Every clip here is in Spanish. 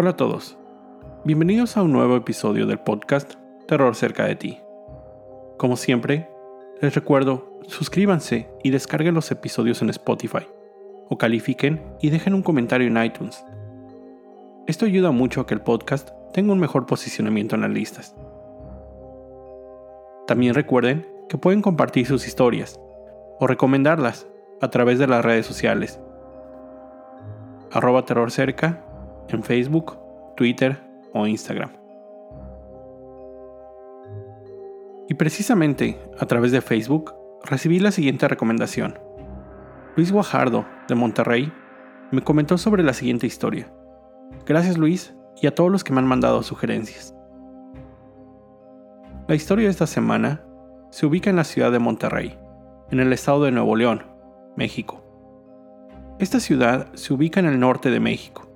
Hola a todos. Bienvenidos a un nuevo episodio del podcast Terror cerca de ti. Como siempre, les recuerdo, suscríbanse y descarguen los episodios en Spotify, o califiquen y dejen un comentario en iTunes. Esto ayuda mucho a que el podcast tenga un mejor posicionamiento en las listas. También recuerden que pueden compartir sus historias o recomendarlas a través de las redes sociales. En Facebook, Twitter o Instagram. Y precisamente a través de Facebook recibí la siguiente recomendación. Luis Guajardo, de Monterrey, me comentó sobre la siguiente historia. Gracias Luis y a todos los que me han mandado sugerencias. La historia de esta semana se ubica en la ciudad de Monterrey, en el estado de Nuevo León, México. Esta ciudad se ubica en el norte de México,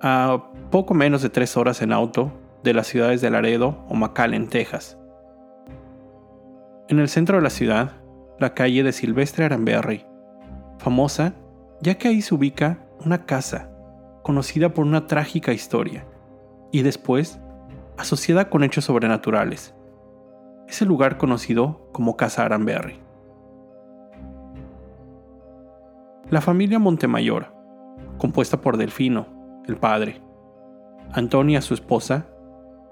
a poco menos de tres horas en auto de las ciudades de Laredo o McAllen, Texas. En el centro de la ciudad, la calle de Silvestre Aramberry, famosa ya que ahí se ubica una casa conocida por una trágica historia y después asociada con hechos sobrenaturales. Es el lugar conocido como Casa Aramberry. La familia Montemayor, compuesta por Delfino, el padre, Antonia, su esposa,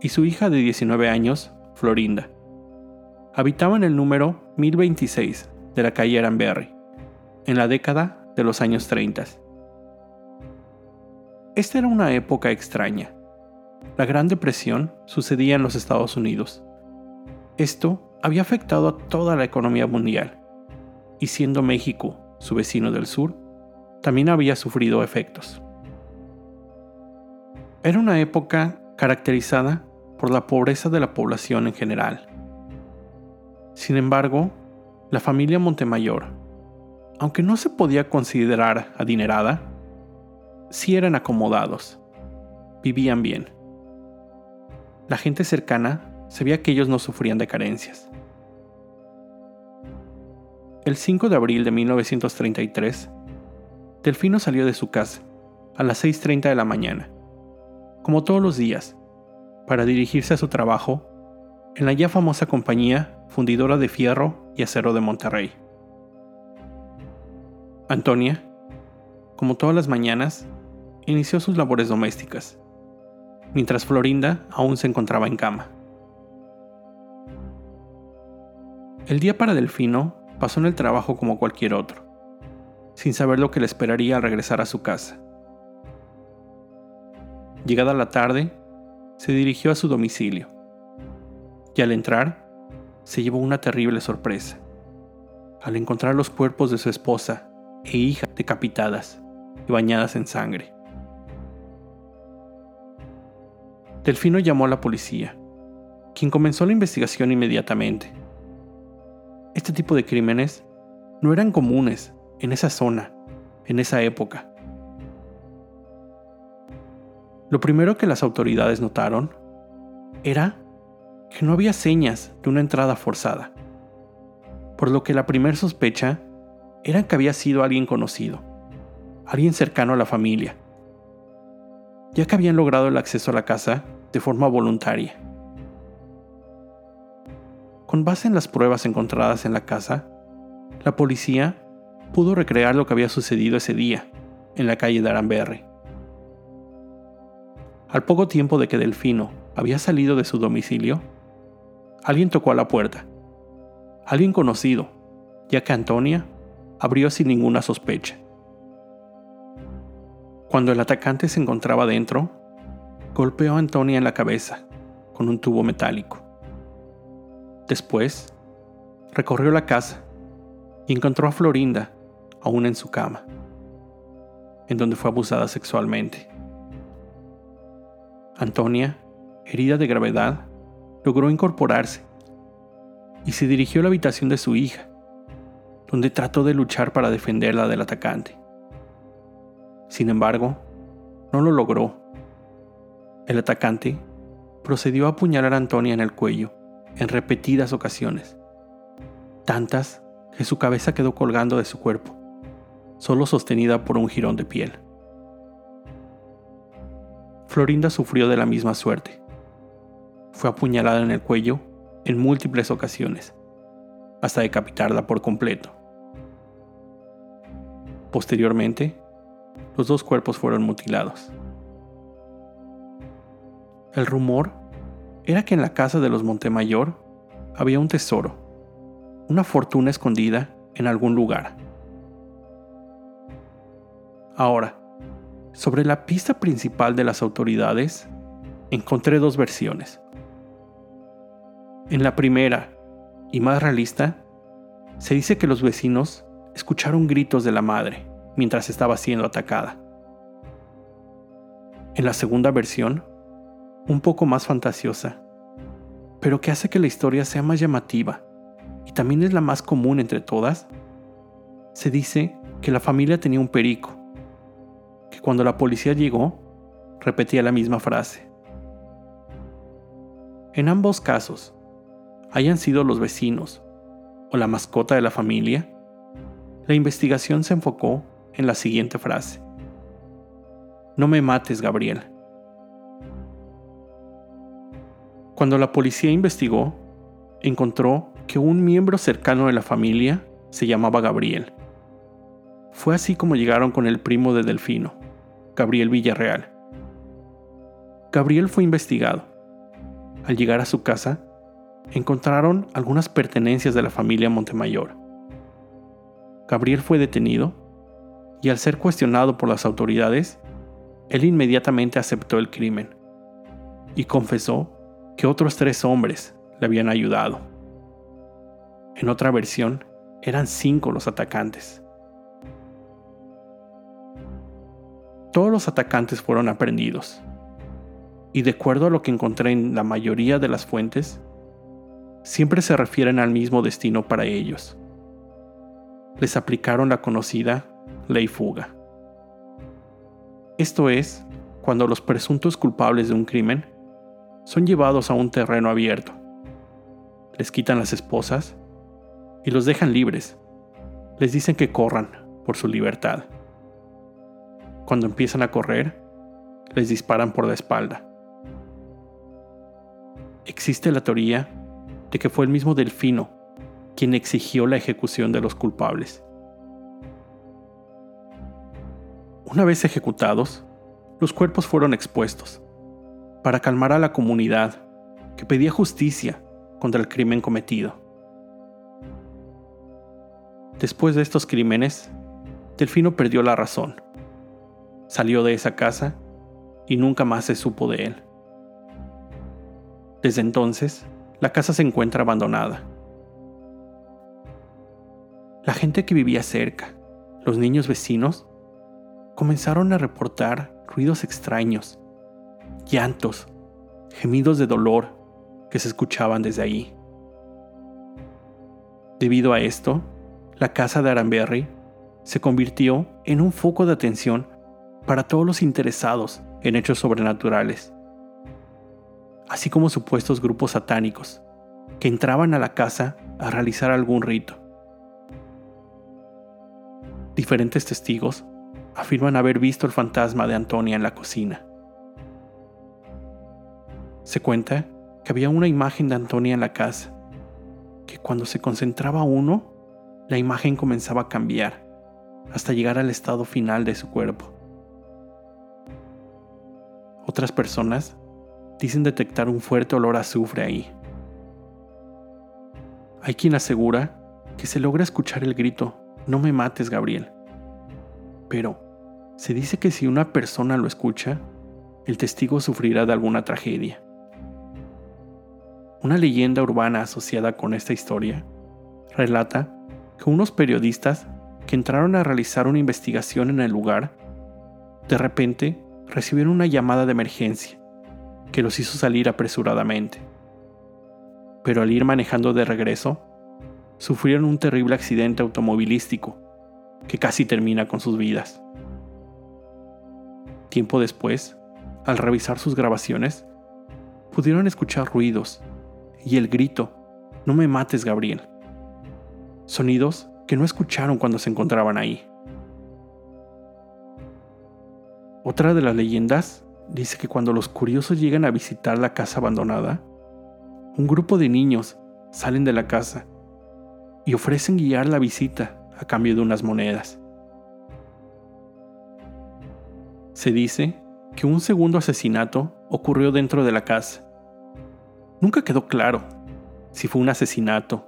y su hija de 19 años, Florinda, habitaban el número 1026 de la calle Aranberry, en la década de los años 30. Esta era una época extraña. La Gran Depresión sucedía en los Estados Unidos. Esto había afectado a toda la economía mundial, y siendo México su vecino del sur, también había sufrido efectos. Era una época caracterizada por la pobreza de la población en general. Sin embargo, la familia Montemayor, aunque no se podía considerar adinerada, sí eran acomodados, vivían bien. La gente cercana sabía que ellos no sufrían de carencias. El 5 de abril de 1933, Delfino salió de su casa a las 6.30 de la mañana, como todos los días, para dirigirse a su trabajo en la ya famosa compañía fundidora de fierro y acero de Monterrey. Antonia, como todas las mañanas, inició sus labores domésticas, mientras Florinda aún se encontraba en cama. El día para Delfino pasó en el trabajo como cualquier otro, sin saber lo que le esperaría al regresar a su casa. Llegada la tarde, se dirigió a su domicilio, y al entrar, se llevó una terrible sorpresa, al encontrar los cuerpos de su esposa e hija decapitadas y bañadas en sangre. Delfino llamó a la policía, quien comenzó la investigación inmediatamente. Este tipo de crímenes no eran comunes en esa zona, en esa época. Lo primero que las autoridades notaron era que no había señas de una entrada forzada, por lo que la primera sospecha era que había sido alguien conocido, alguien cercano a la familia, ya que habían logrado el acceso a la casa de forma voluntaria. Con base en las pruebas encontradas en la casa, la policía pudo recrear lo que había sucedido ese día en la calle de Aramberry. Al poco tiempo de que Delfino había salido de su domicilio, alguien tocó a la puerta. Alguien conocido, ya que Antonia abrió sin ninguna sospecha. Cuando el atacante se encontraba dentro, golpeó a Antonia en la cabeza con un tubo metálico. Después, recorrió la casa y encontró a Florinda aún en su cama, en donde fue abusada sexualmente. Antonia, herida de gravedad, logró incorporarse y se dirigió a la habitación de su hija, donde trató de luchar para defenderla del atacante. Sin embargo, no lo logró. El atacante procedió a apuñalar a Antonia en el cuello en repetidas ocasiones, tantas que su cabeza quedó colgando de su cuerpo, solo sostenida por un jirón de piel. Florinda sufrió de la misma suerte. Fue apuñalada en el cuello en múltiples ocasiones, hasta decapitarla por completo. Posteriormente, los dos cuerpos fueron mutilados. El rumor era que en la casa de los Montemayor había un tesoro, una fortuna escondida en algún lugar. Ahora, sobre la pista principal de las autoridades, encontré dos versiones. En la primera, y más realista, se dice que los vecinos escucharon gritos de la madre mientras estaba siendo atacada. En la segunda versión, un poco más fantasiosa, pero que hace que la historia sea más llamativa y también es la más común entre todas, se dice que la familia tenía un perico que cuando la policía llegó, repetía la misma frase. En ambos casos, hayan sido los vecinos o la mascota de la familia, la investigación se enfocó en la siguiente frase. No me mates, Gabriel. Cuando la policía investigó, encontró que un miembro cercano de la familia se llamaba Gabriel fue así como llegaron con el primo de Delfino, Gabriel Villarreal. Gabriel fue investigado. Al llegar a su casa, encontraron algunas pertenencias de la familia Montemayor. Gabriel fue detenido y al ser cuestionado por las autoridades, él inmediatamente aceptó el crimen y confesó que otros tres hombres le habían ayudado. En otra versión, eran cinco los atacantes. Todos los atacantes fueron aprendidos. Y de acuerdo a lo que encontré en la mayoría de las fuentes, siempre se refieren al mismo destino para ellos. Les aplicaron la conocida ley fuga. Esto es, cuando los presuntos culpables de un crimen son llevados a un terreno abierto, les quitan las esposas y los dejan libres, les dicen que corran por su libertad cuando empiezan a correr, les disparan por la espalda. Existe la teoría de que fue el mismo Delfino quien exigió la ejecución de los culpables. Una vez ejecutados, los cuerpos fueron expuestos para calmar a la comunidad que pedía justicia contra el crimen cometido. Después de estos crímenes, Delfino perdió la razón Salió de esa casa y nunca más se supo de él. Desde entonces, la casa se encuentra abandonada. La gente que vivía cerca, los niños vecinos, comenzaron a reportar ruidos extraños, llantos, gemidos de dolor que se escuchaban desde ahí. Debido a esto, la casa de Aranberry se convirtió en un foco de atención para todos los interesados en hechos sobrenaturales, así como supuestos grupos satánicos que entraban a la casa a realizar algún rito. Diferentes testigos afirman haber visto el fantasma de Antonia en la cocina. Se cuenta que había una imagen de Antonia en la casa, que cuando se concentraba uno, la imagen comenzaba a cambiar hasta llegar al estado final de su cuerpo. Otras personas dicen detectar un fuerte olor a azufre ahí. Hay quien asegura que se logra escuchar el grito, no me mates, Gabriel. Pero se dice que si una persona lo escucha, el testigo sufrirá de alguna tragedia. Una leyenda urbana asociada con esta historia relata que unos periodistas que entraron a realizar una investigación en el lugar, de repente recibieron una llamada de emergencia que los hizo salir apresuradamente. Pero al ir manejando de regreso, sufrieron un terrible accidente automovilístico que casi termina con sus vidas. Tiempo después, al revisar sus grabaciones, pudieron escuchar ruidos y el grito, No me mates, Gabriel. Sonidos que no escucharon cuando se encontraban ahí. Otra de las leyendas dice que cuando los curiosos llegan a visitar la casa abandonada, un grupo de niños salen de la casa y ofrecen guiar la visita a cambio de unas monedas. Se dice que un segundo asesinato ocurrió dentro de la casa. Nunca quedó claro si fue un asesinato,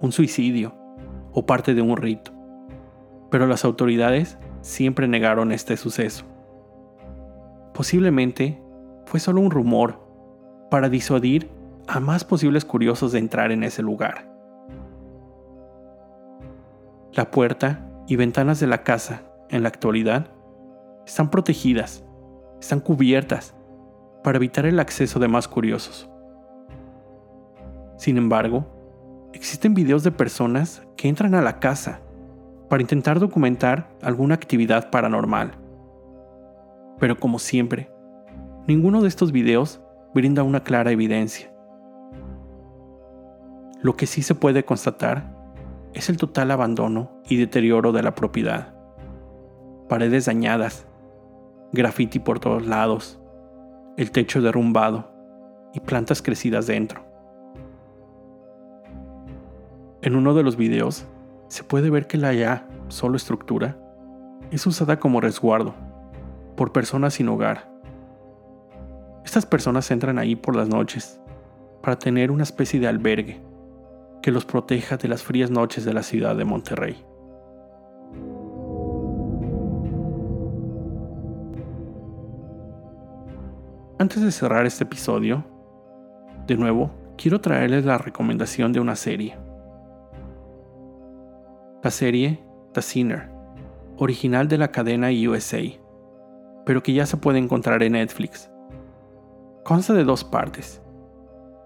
un suicidio o parte de un rito, pero las autoridades siempre negaron este suceso. Posiblemente fue solo un rumor para disuadir a más posibles curiosos de entrar en ese lugar. La puerta y ventanas de la casa, en la actualidad, están protegidas, están cubiertas, para evitar el acceso de más curiosos. Sin embargo, existen videos de personas que entran a la casa para intentar documentar alguna actividad paranormal. Pero como siempre, ninguno de estos videos brinda una clara evidencia. Lo que sí se puede constatar es el total abandono y deterioro de la propiedad. Paredes dañadas, graffiti por todos lados, el techo derrumbado y plantas crecidas dentro. En uno de los videos se puede ver que la ya solo estructura es usada como resguardo por personas sin hogar. Estas personas entran ahí por las noches para tener una especie de albergue que los proteja de las frías noches de la ciudad de Monterrey. Antes de cerrar este episodio, de nuevo, quiero traerles la recomendación de una serie. La serie The Sinner, original de la cadena USA, pero que ya se puede encontrar en Netflix. Consta de dos partes.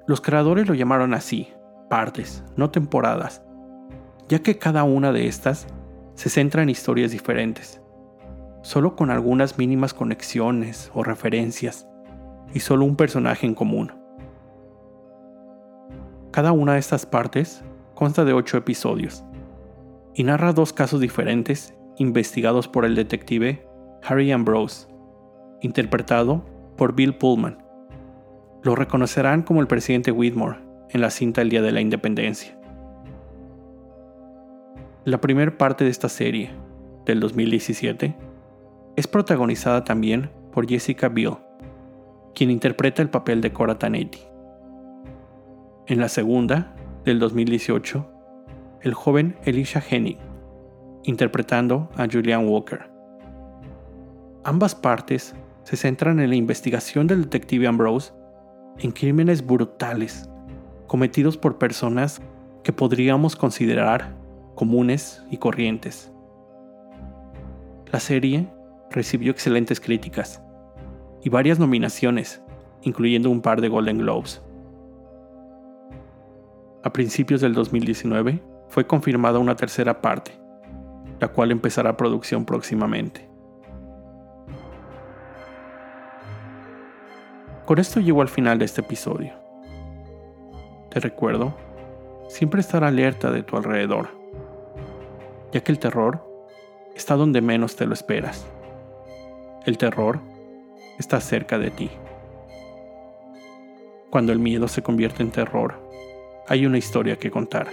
Los creadores lo llamaron así, partes, no temporadas, ya que cada una de estas se centra en historias diferentes, solo con algunas mínimas conexiones o referencias, y solo un personaje en común. Cada una de estas partes consta de ocho episodios, y narra dos casos diferentes investigados por el detective Harry Ambrose, interpretado por Bill Pullman. Lo reconocerán como el presidente Whitmore en la cinta El Día de la Independencia. La primera parte de esta serie, del 2017, es protagonizada también por Jessica Biel, quien interpreta el papel de Cora Tanetti. En la segunda, del 2018, el joven Elisha Henning, interpretando a Julian Walker. Ambas partes se centran en la investigación del detective Ambrose en crímenes brutales cometidos por personas que podríamos considerar comunes y corrientes. La serie recibió excelentes críticas y varias nominaciones, incluyendo un par de Golden Globes. A principios del 2019 fue confirmada una tercera parte, la cual empezará producción próximamente. Con esto llego al final de este episodio. Te recuerdo siempre estar alerta de tu alrededor, ya que el terror está donde menos te lo esperas. El terror está cerca de ti. Cuando el miedo se convierte en terror, hay una historia que contar.